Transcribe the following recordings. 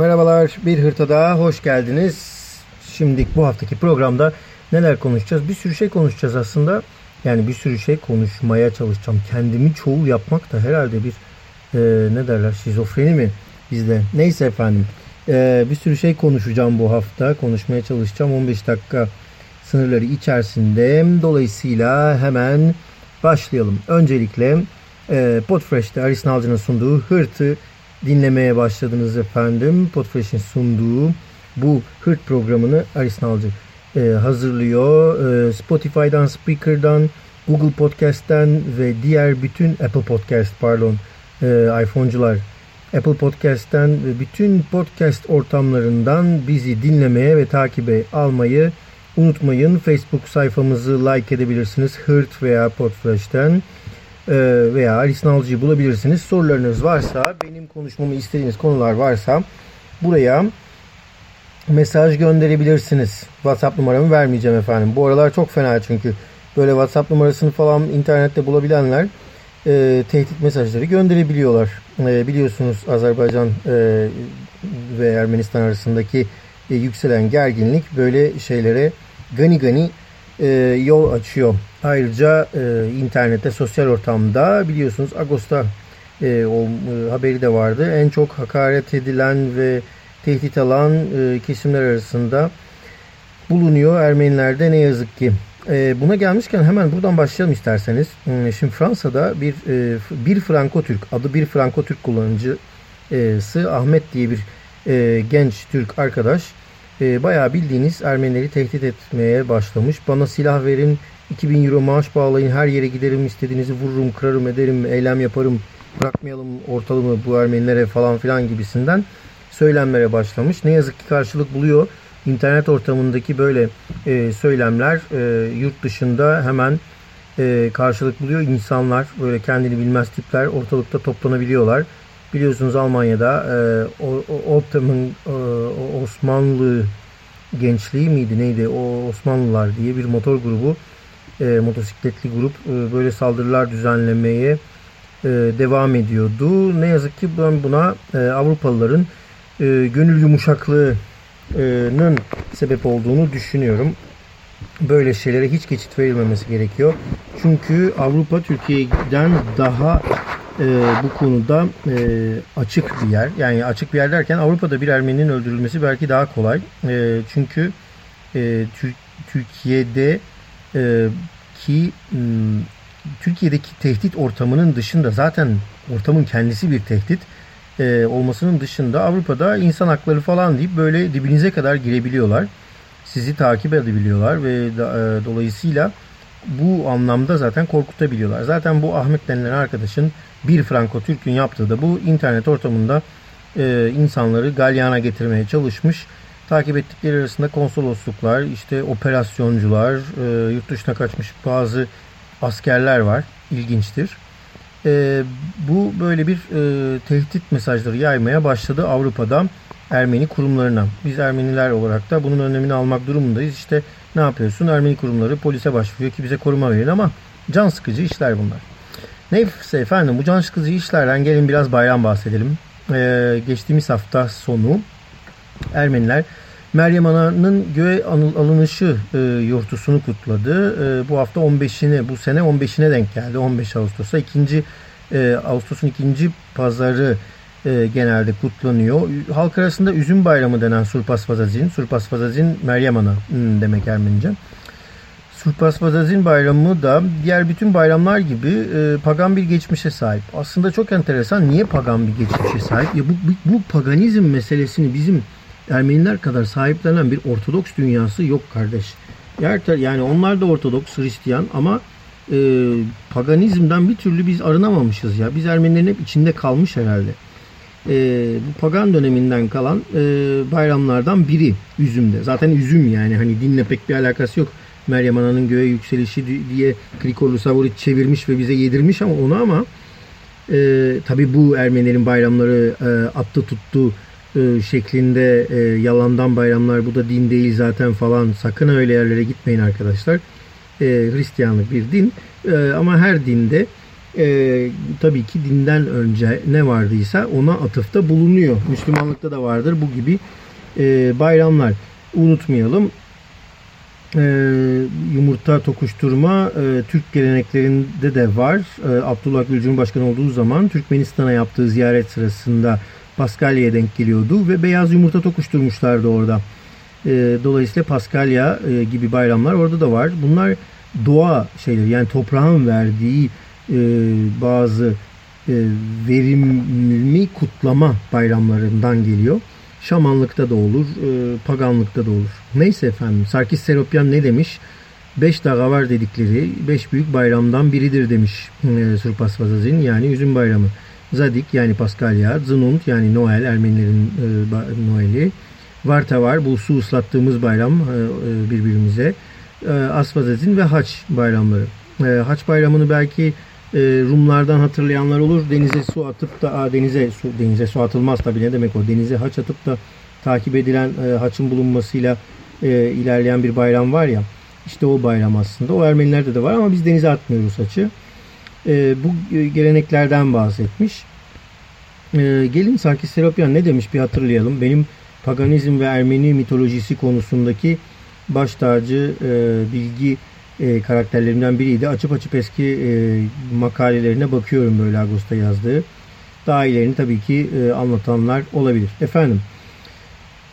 Merhabalar, bir hırtada hoş geldiniz. Şimdi bu haftaki programda neler konuşacağız? Bir sürü şey konuşacağız aslında. Yani bir sürü şey konuşmaya çalışacağım. Kendimi çoğul yapmak da herhalde bir e, ne derler şizofreni mi bizde? Neyse efendim. E, bir sürü şey konuşacağım bu hafta. Konuşmaya çalışacağım 15 dakika sınırları içerisinde. Dolayısıyla hemen başlayalım. Öncelikle e, Podfresh'te Aris Nalcı'nın sunduğu Hırt'ı dinlemeye başladınız efendim. Podfresh'in sunduğu bu Hırt programını Aris Nalcı e, hazırlıyor. E, Spotify'dan, Spreaker'dan, Google Podcast'ten ve diğer bütün Apple Podcast pardon e, iPhone'cular Apple Podcast'ten ve bütün podcast ortamlarından bizi dinlemeye ve takibe almayı unutmayın. Facebook sayfamızı like edebilirsiniz. Hırt veya Podfresh'ten veya Alice Nalcı'yı bulabilirsiniz. Sorularınız varsa, benim konuşmamı istediğiniz konular varsa buraya mesaj gönderebilirsiniz. WhatsApp numaramı vermeyeceğim efendim. Bu aralar çok fena çünkü böyle WhatsApp numarasını falan internette bulabilenler e, tehdit mesajları gönderebiliyorlar. E, biliyorsunuz Azerbaycan e, ve Ermenistan arasındaki e, yükselen gerginlik böyle şeylere gani gani e, yol açıyor. Ayrıca e, internette, sosyal ortamda biliyorsunuz Ağustos'ta e, o e, haberi de vardı. En çok hakaret edilen ve tehdit alan e, kesimler arasında bulunuyor Ermenilerde ne yazık ki. E, buna gelmişken hemen buradan başlayalım isterseniz. E, şimdi Fransa'da bir e, bir Franko-Türk adı bir Franko-Türk kullanıcısı Ahmet diye bir e, genç Türk arkadaş e, bayağı bildiğiniz Ermenileri tehdit etmeye başlamış. Bana silah verin, 2000 euro maaş bağlayın, her yere giderim, istediğinizi vururum, kırarım, ederim, eylem yaparım, bırakmayalım ortalığımı bu Ermenilere falan filan gibisinden söylemlere başlamış. Ne yazık ki karşılık buluyor. İnternet ortamındaki böyle e, söylemler e, yurt dışında hemen e, karşılık buluyor. İnsanlar böyle kendini bilmez tipler ortalıkta toplanabiliyorlar. Biliyorsunuz Almanya'da e, Ottoman e, Osmanlı gençliği miydi neydi o Osmanlılar diye bir motor grubu e, motosikletli grup e, böyle saldırılar düzenlemeye e, devam ediyordu. Ne yazık ki ben buna e, Avrupalıların e, gönül yumuşaklığının sebep olduğunu düşünüyorum. Böyle şeylere hiç geçit verilmemesi gerekiyor. Çünkü Avrupa Türkiye'den daha e, bu konuda e, açık bir yer. Yani açık bir yer derken Avrupa'da bir Ermeninin öldürülmesi belki daha kolay. E, çünkü e, Tür Türkiye'de e, ki Türkiye'deki tehdit ortamının dışında zaten ortamın kendisi bir tehdit e, olmasının dışında Avrupa'da insan hakları falan deyip böyle dibinize kadar girebiliyorlar. Sizi takip edebiliyorlar ve e, dolayısıyla bu anlamda zaten korkutabiliyorlar. Zaten bu Ahmet denilen arkadaşın bir Franco Türk'ün yaptığı da bu internet ortamında e, insanları galyana getirmeye çalışmış. Takip ettikleri arasında konsolosluklar, işte operasyoncular, e, yurt dışına kaçmış bazı askerler var. İlginçtir. E, bu böyle bir e, tehdit mesajları yaymaya başladı Avrupa'da Ermeni kurumlarına. Biz Ermeniler olarak da bunun önlemini almak durumundayız. İşte ne yapıyorsun? Ermeni kurumları polise başvuruyor ki bize koruma verin ama can sıkıcı işler bunlar. Neyse efendim bu can sıkıcı işlerden gelin biraz bayram bahsedelim. Ee, geçtiğimiz hafta sonu Ermeniler Meryem Ana'nın göğe alınışı e, yortusunu kutladı. E, bu hafta 15'ine, bu sene 15'ine denk geldi. 15 Ağustos'a. ikinci e, Ağustos'un ikinci pazarı e, genelde kutlanıyor. Halk arasında üzüm bayramı denen Surpas Fazazin. Surpas Fazazin Meryem Ana hmm, demek Ermenice. Surpas Fazazin bayramı da diğer bütün bayramlar gibi e, pagan bir geçmişe sahip. Aslında çok enteresan. Niye pagan bir geçmişe sahip? Ya bu, bu, bu paganizm meselesini bizim Ermeniler kadar sahiplenen bir Ortodoks dünyası yok kardeş. Yani onlar da Ortodoks, Hristiyan ama e, paganizmden bir türlü biz arınamamışız ya. Biz Ermenilerin hep içinde kalmış herhalde. E, bu pagan döneminden kalan e, bayramlardan biri üzümde. Zaten üzüm yani hani dinle pek bir alakası yok. Meryem Ana'nın göğe yükselişi diye Krikorlu Savorit çevirmiş ve bize yedirmiş ama onu ama e, tabi bu Ermenilerin bayramları e, attı tuttu e, şeklinde e, yalandan bayramlar bu da din değil zaten falan sakın öyle yerlere gitmeyin arkadaşlar. E, Hristiyanlık bir din e, ama her dinde e, tabii ki dinden önce ne vardıysa ona atıfta bulunuyor. Müslümanlıkta da vardır bu gibi e, bayramlar. Unutmayalım e, yumurta tokuşturma e, Türk geleneklerinde de var. E, Abdullah Gül Cumhurbaşkanı olduğu zaman Türkmenistan'a yaptığı ziyaret sırasında Paskalya'ya denk geliyordu ve beyaz yumurta tokuşturmuşlardı orada. E, dolayısıyla Paskalya e, gibi bayramlar orada da var. Bunlar doğa şeyleri yani toprağın verdiği e, bazı e, verimli kutlama bayramlarından geliyor. Şamanlıkta da olur, e, paganlıkta da olur. Neyse efendim, Sarkis Seropyan ne demiş? Beş dağa var dedikleri beş büyük bayramdan biridir demiş e, Surpas Vazazin yani üzüm bayramı. Zadik yani Paskalya, Zınunt yani Noel, Ermenilerin e, Noel'i. Varta var, bu su ıslattığımız bayram e, e, birbirimize. E, Asvazazin ve Haç bayramları. E, Haç bayramını belki e, Rumlardan hatırlayanlar olur. Denize su atıp da a, denize su denize su atılmaz tabii ne demek o? Denize haç atıp da takip edilen e, haçın bulunmasıyla e, ilerleyen bir bayram var ya. İşte o bayram aslında. O Ermenilerde de var ama biz denize atmıyoruz haçı. E, bu geleneklerden bahsetmiş. E, gelin Sarkis Seropyan ne demiş bir hatırlayalım. Benim paganizm ve Ermeni mitolojisi konusundaki baş tacı e, bilgi e, karakterlerimden biriydi. Açıp açıp eski e, makalelerine bakıyorum böyle Ağustos'ta yazdığı. Daha ilerini tabii ki e, anlatanlar olabilir. Efendim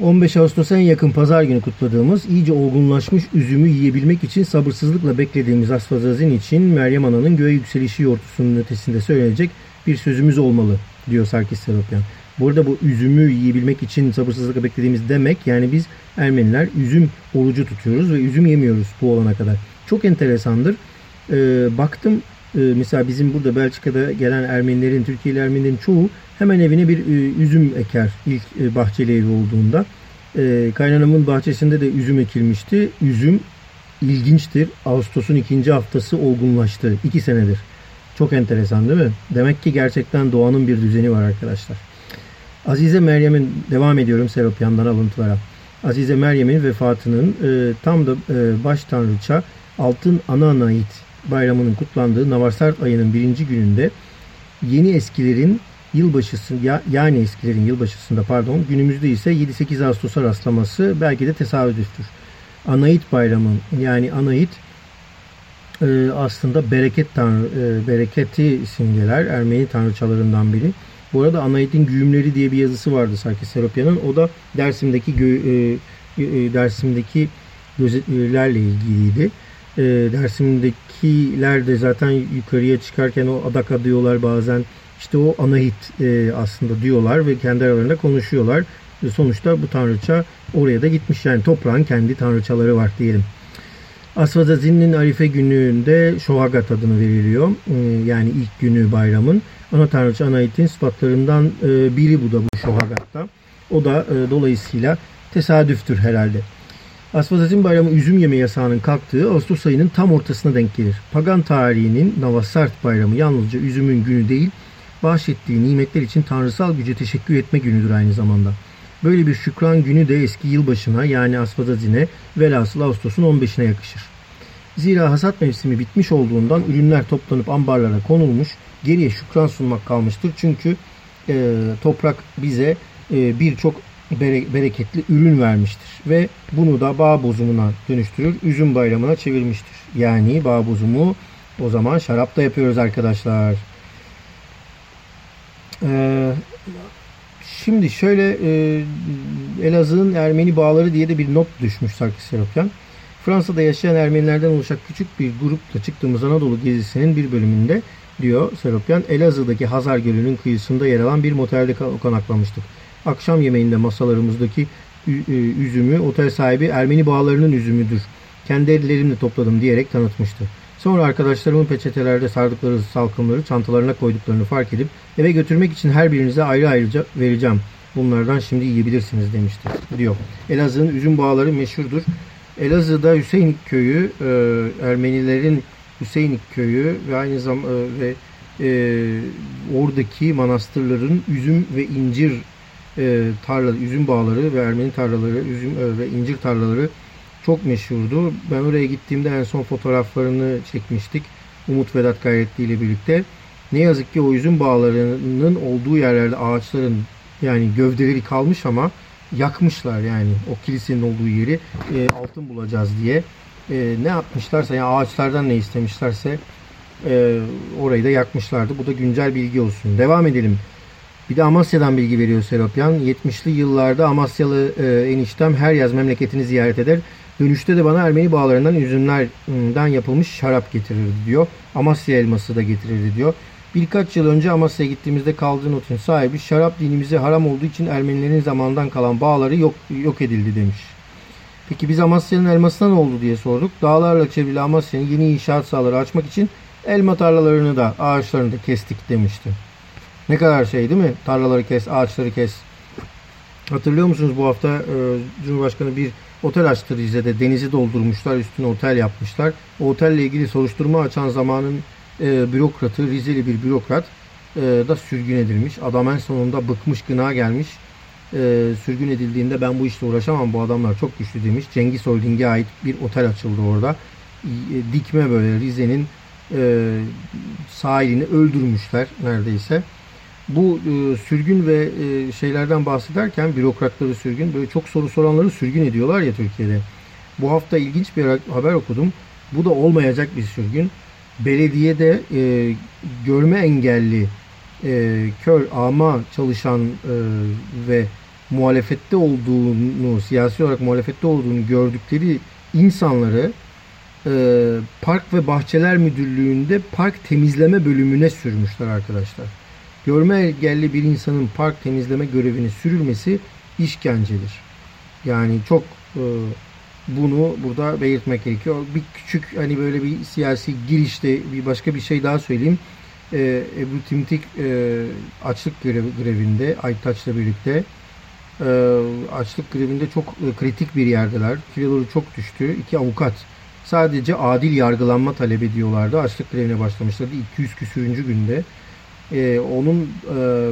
15 Ağustos'a en yakın pazar günü kutladığımız iyice olgunlaşmış üzümü yiyebilmek için sabırsızlıkla beklediğimiz Asfazazin için Meryem Ana'nın göğe yükselişi yortusunun ötesinde söylenecek bir sözümüz olmalı diyor Sarkis Seropyan. Burada bu üzümü yiyebilmek için sabırsızlıkla beklediğimiz demek yani biz Ermeniler üzüm orucu tutuyoruz ve üzüm yemiyoruz bu olana kadar. Çok enteresandır. E, baktım e, mesela bizim burada Belçika'da gelen Ermenilerin, Türkiye'li Ermenilerin çoğu hemen evine bir e, üzüm eker ilk e, bahçeli evi olduğunda. E, kaynanamın bahçesinde de üzüm ekilmişti. Üzüm ilginçtir. Ağustos'un ikinci haftası olgunlaştı. iki senedir. Çok enteresan değil mi? Demek ki gerçekten doğanın bir düzeni var arkadaşlar. Azize Meryem'in devam ediyorum Seropyan'dan alıntılara. Azize Meryem'in vefatının e, tam da e, baş tanrıça Altın Ananait bayramının kutlandığı Navarsart ayının birinci gününde yeni eskilerin yılbaşısı ya, yani eskilerin yılbaşısında pardon günümüzde ise 7-8 Ağustos'a rastlaması belki de tesadüftür. Anait bayramı yani Anait e, aslında bereket tanrı, e, bereketi simgeler Ermeni tanrıçalarından biri. Bu arada Anait'in güğümleri diye bir yazısı vardı Sarkis Seropyan'ın. O da Dersim'deki gö, e, e, Dersim'deki gözetlerle ilgiliydi. E, Dersim'dekiler de zaten yukarıya çıkarken o adak adıyorlar bazen. İşte o Anahit e, aslında diyorlar ve kendi aralarında konuşuyorlar. E, sonuçta bu tanrıça oraya da gitmiş. Yani toprağın kendi tanrıçaları var diyelim. Asvadazin'in Arife gününde Şohagat adını veriliyor. E, yani ilk günü bayramın. Ana tanrıça Anahit'in sıfatlarından e, biri bu da bu Şohagat'ta. O da e, dolayısıyla tesadüftür herhalde. Asfazazin Bayramı üzüm yeme yasağının kalktığı Ağustos ayının tam ortasına denk gelir. Pagan tarihinin Navasart Bayramı yalnızca üzümün günü değil, bahşettiği nimetler için tanrısal güce teşekkür etme günüdür aynı zamanda. Böyle bir şükran günü de eski yılbaşına yani Asfazazine velhasıl Ağustos'un 15'ine yakışır. Zira hasat mevsimi bitmiş olduğundan ürünler toplanıp ambarlara konulmuş, geriye şükran sunmak kalmıştır. Çünkü e, toprak bize e, birçok bereketli ürün vermiştir. Ve bunu da bağ bozumuna dönüştürür, üzüm bayramına çevirmiştir. Yani bağ bozumu o zaman şarap da yapıyoruz arkadaşlar. Ee, şimdi şöyle e, Elazığ'ın Ermeni bağları diye de bir not düşmüş Sarkis Seropyan. Fransa'da yaşayan Ermenilerden oluşan küçük bir grupla çıktığımız Anadolu gezisinin bir bölümünde diyor Seropyan, Elazığ'daki Hazar Gölü'nün kıyısında yer alan bir motelde konaklamıştık. Akşam yemeğinde masalarımızdaki üzümü otel sahibi Ermeni bağlarının üzümüdür. Kendi ellerimle topladım diyerek tanıtmıştı. Sonra arkadaşlarımın peçetelerde sardıkları salkımları çantalarına koyduklarını fark edip eve götürmek için her birinize ayrı ayrıca vereceğim. Bunlardan şimdi yiyebilirsiniz demişti diyor. Elazığ'ın üzüm bağları meşhurdur. Elazığ'da Hüseyinlik köyü, e, Ermenilerin Hüseyinlik köyü ve aynı zamanda e, ve e, oradaki manastırların üzüm ve incir e, tarla, üzüm bağları ve Ermeni tarlaları, üzüm e, ve incir tarlaları çok meşhurdu. Ben oraya gittiğimde en son fotoğraflarını çekmiştik. Umut Vedat Gayretli ile birlikte. Ne yazık ki o üzüm bağlarının olduğu yerlerde ağaçların yani gövdeleri kalmış ama yakmışlar yani o kilisenin olduğu yeri e, altın bulacağız diye e, ne yapmışlarsa yani ağaçlardan ne istemişlerse e, orayı da yakmışlardı. Bu da güncel bilgi olsun. Devam edelim. Bir de Amasya'dan bilgi veriyor Seropyan. 70'li yıllarda Amasyalı e, eniştem her yaz memleketini ziyaret eder. Dönüşte de bana Ermeni bağlarından üzümlerden yapılmış şarap getirirdi diyor. Amasya elması da getirirdi diyor. Birkaç yıl önce Amasya'ya gittiğimizde kaldığı notun sahibi şarap dinimize haram olduğu için Ermenilerin zamandan kalan bağları yok, yok edildi demiş. Peki biz Amasya'nın elmasına ne oldu diye sorduk. Dağlarla çevrili Amasya'nın yeni inşaat sahaları açmak için elma tarlalarını da ağaçlarını da kestik demişti. Ne kadar şey değil mi? Tarlaları kes, ağaçları kes. Hatırlıyor musunuz bu hafta e, Cumhurbaşkanı bir otel açtı Rize'de. Denizi doldurmuşlar, üstüne otel yapmışlar. O otelle ilgili soruşturma açan zamanın e, bürokratı, Rizeli bir bürokrat e, da sürgün edilmiş. Adam en sonunda bıkmış, gına gelmiş. E, sürgün edildiğinde ben bu işle uğraşamam, bu adamlar çok güçlü demiş. Cengiz Holding'e ait bir otel açıldı orada. E, dikme böyle Rize'nin e, sahilini öldürmüşler neredeyse. Bu e, sürgün ve e, şeylerden bahsederken bürokratları sürgün böyle çok soru soranları sürgün ediyorlar ya Türkiye'de. Bu hafta ilginç bir haber okudum. Bu da olmayacak bir sürgün. Belediyede e, görme engelli e, kör ama çalışan e, ve muhalefette olduğunu, siyasi olarak muhalefette olduğunu gördükleri insanları e, Park ve Bahçeler Müdürlüğü'nde park temizleme bölümüne sürmüşler arkadaşlar. Görme engelli bir insanın park temizleme görevini sürülmesi işkencedir. Yani çok e, bunu burada belirtmek gerekiyor. Bir küçük hani böyle bir siyasi girişte bir başka bir şey daha söyleyeyim. E, Ebru Timtik e, açlık grevi, grevinde Aytaç'la birlikte e, açlık grevinde çok e, kritik bir yerdeler. Kiloları çok düştü. İki avukat sadece adil yargılanma talep ediyorlardı. Açlık grevine başlamışlardı 200 küsürüncü günde. Ee, onun e,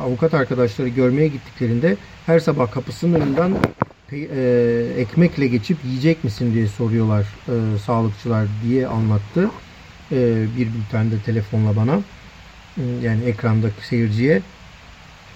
avukat arkadaşları görmeye gittiklerinde her sabah kapısının önünden e, ekmekle geçip yiyecek misin diye soruyorlar e, sağlıkçılar diye anlattı. E, bir bültende telefonla bana. E, yani ekrandaki seyirciye.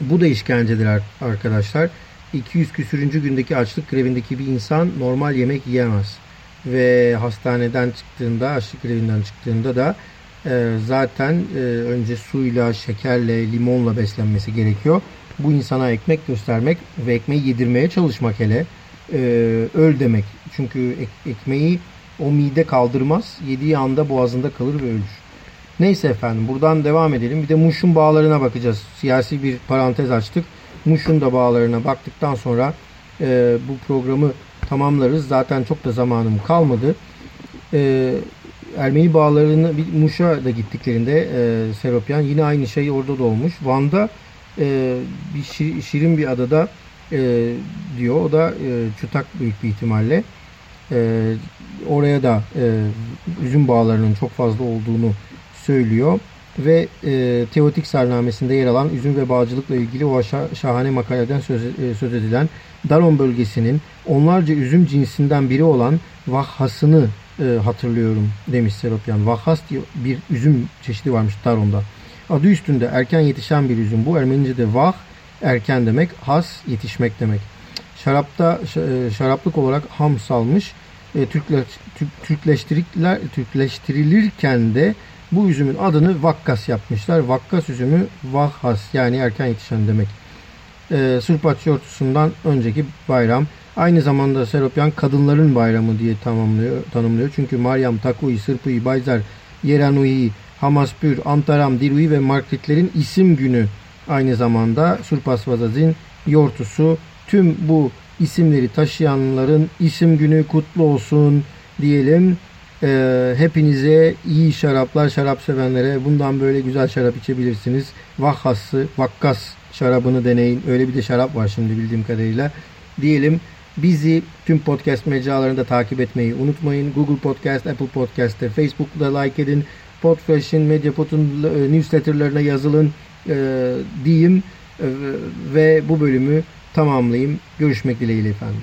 Bu da işkencedir arkadaşlar. 200 küsürüncü gündeki açlık grevindeki bir insan normal yemek yiyemez ve hastaneden çıktığında, açlık grevinden çıktığında da e, zaten e, önce suyla, şekerle, limonla beslenmesi gerekiyor. Bu insana ekmek göstermek ve ekmeği yedirmeye çalışmak hele e, öl demek. Çünkü ek, ekmeği o mide kaldırmaz. Yediği anda boğazında kalır ve ölür. Neyse efendim buradan devam edelim. Bir de Muş'un bağlarına bakacağız. Siyasi bir parantez açtık. Muş'un da bağlarına baktıktan sonra e, bu programı tamamlarız. Zaten çok da zamanım kalmadı. Ee, Ermeni bağlarını Muş'a da gittiklerinde e, Seropyan yine aynı şey orada da olmuş. Van'da e, bir şir, şirin bir adada e, diyor. O da e, Çutak büyük bir ihtimalle. E, oraya da e, üzüm bağlarının çok fazla olduğunu söylüyor. Ve e, Teotik Sarnamesi'nde yer alan üzüm ve bağcılıkla ilgili o şahane makaleden söz, e, söz edilen Daron bölgesinin onlarca üzüm cinsinden biri olan vahhasını e, hatırlıyorum demiş Seropyan. Vahhas diye bir üzüm çeşidi varmış Daron'da. Adı üstünde erken yetişen bir üzüm. Bu Ermenice'de vah erken demek, has yetişmek demek. Şarapta e, şaraplık olarak ham salmış. E, Türkleş, Türkleştirirler, Türkleştirilirken de bu üzümün adını vakkas yapmışlar. Vakkas üzümü vahhas yani erken yetişen demek e, Sırpaç Yortusu'ndan önceki bayram. Aynı zamanda Seropyan kadınların bayramı diye tamamlıyor, tanımlıyor. Çünkü Maryam, Takui, Sırpui, Bayzar, Yeranui, Hamaspür, Antaram, Dirui ve Markritlerin isim günü aynı zamanda Surpas Vazazin Yortusu. Tüm bu isimleri taşıyanların isim günü kutlu olsun diyelim. Ee, hepinize iyi şaraplar, şarap sevenlere bundan böyle güzel şarap içebilirsiniz. Vahhası, vakkas şarabını deneyin. Öyle bir de şarap var şimdi bildiğim kadarıyla. Diyelim bizi tüm podcast mecralarında takip etmeyi unutmayın. Google Podcast, Apple Podcast'te, Facebook'ta like edin. Podfresh'in, Mediapod'un e, newsletterlarına yazılın e, diyeyim e, ve bu bölümü tamamlayayım. Görüşmek dileğiyle efendim.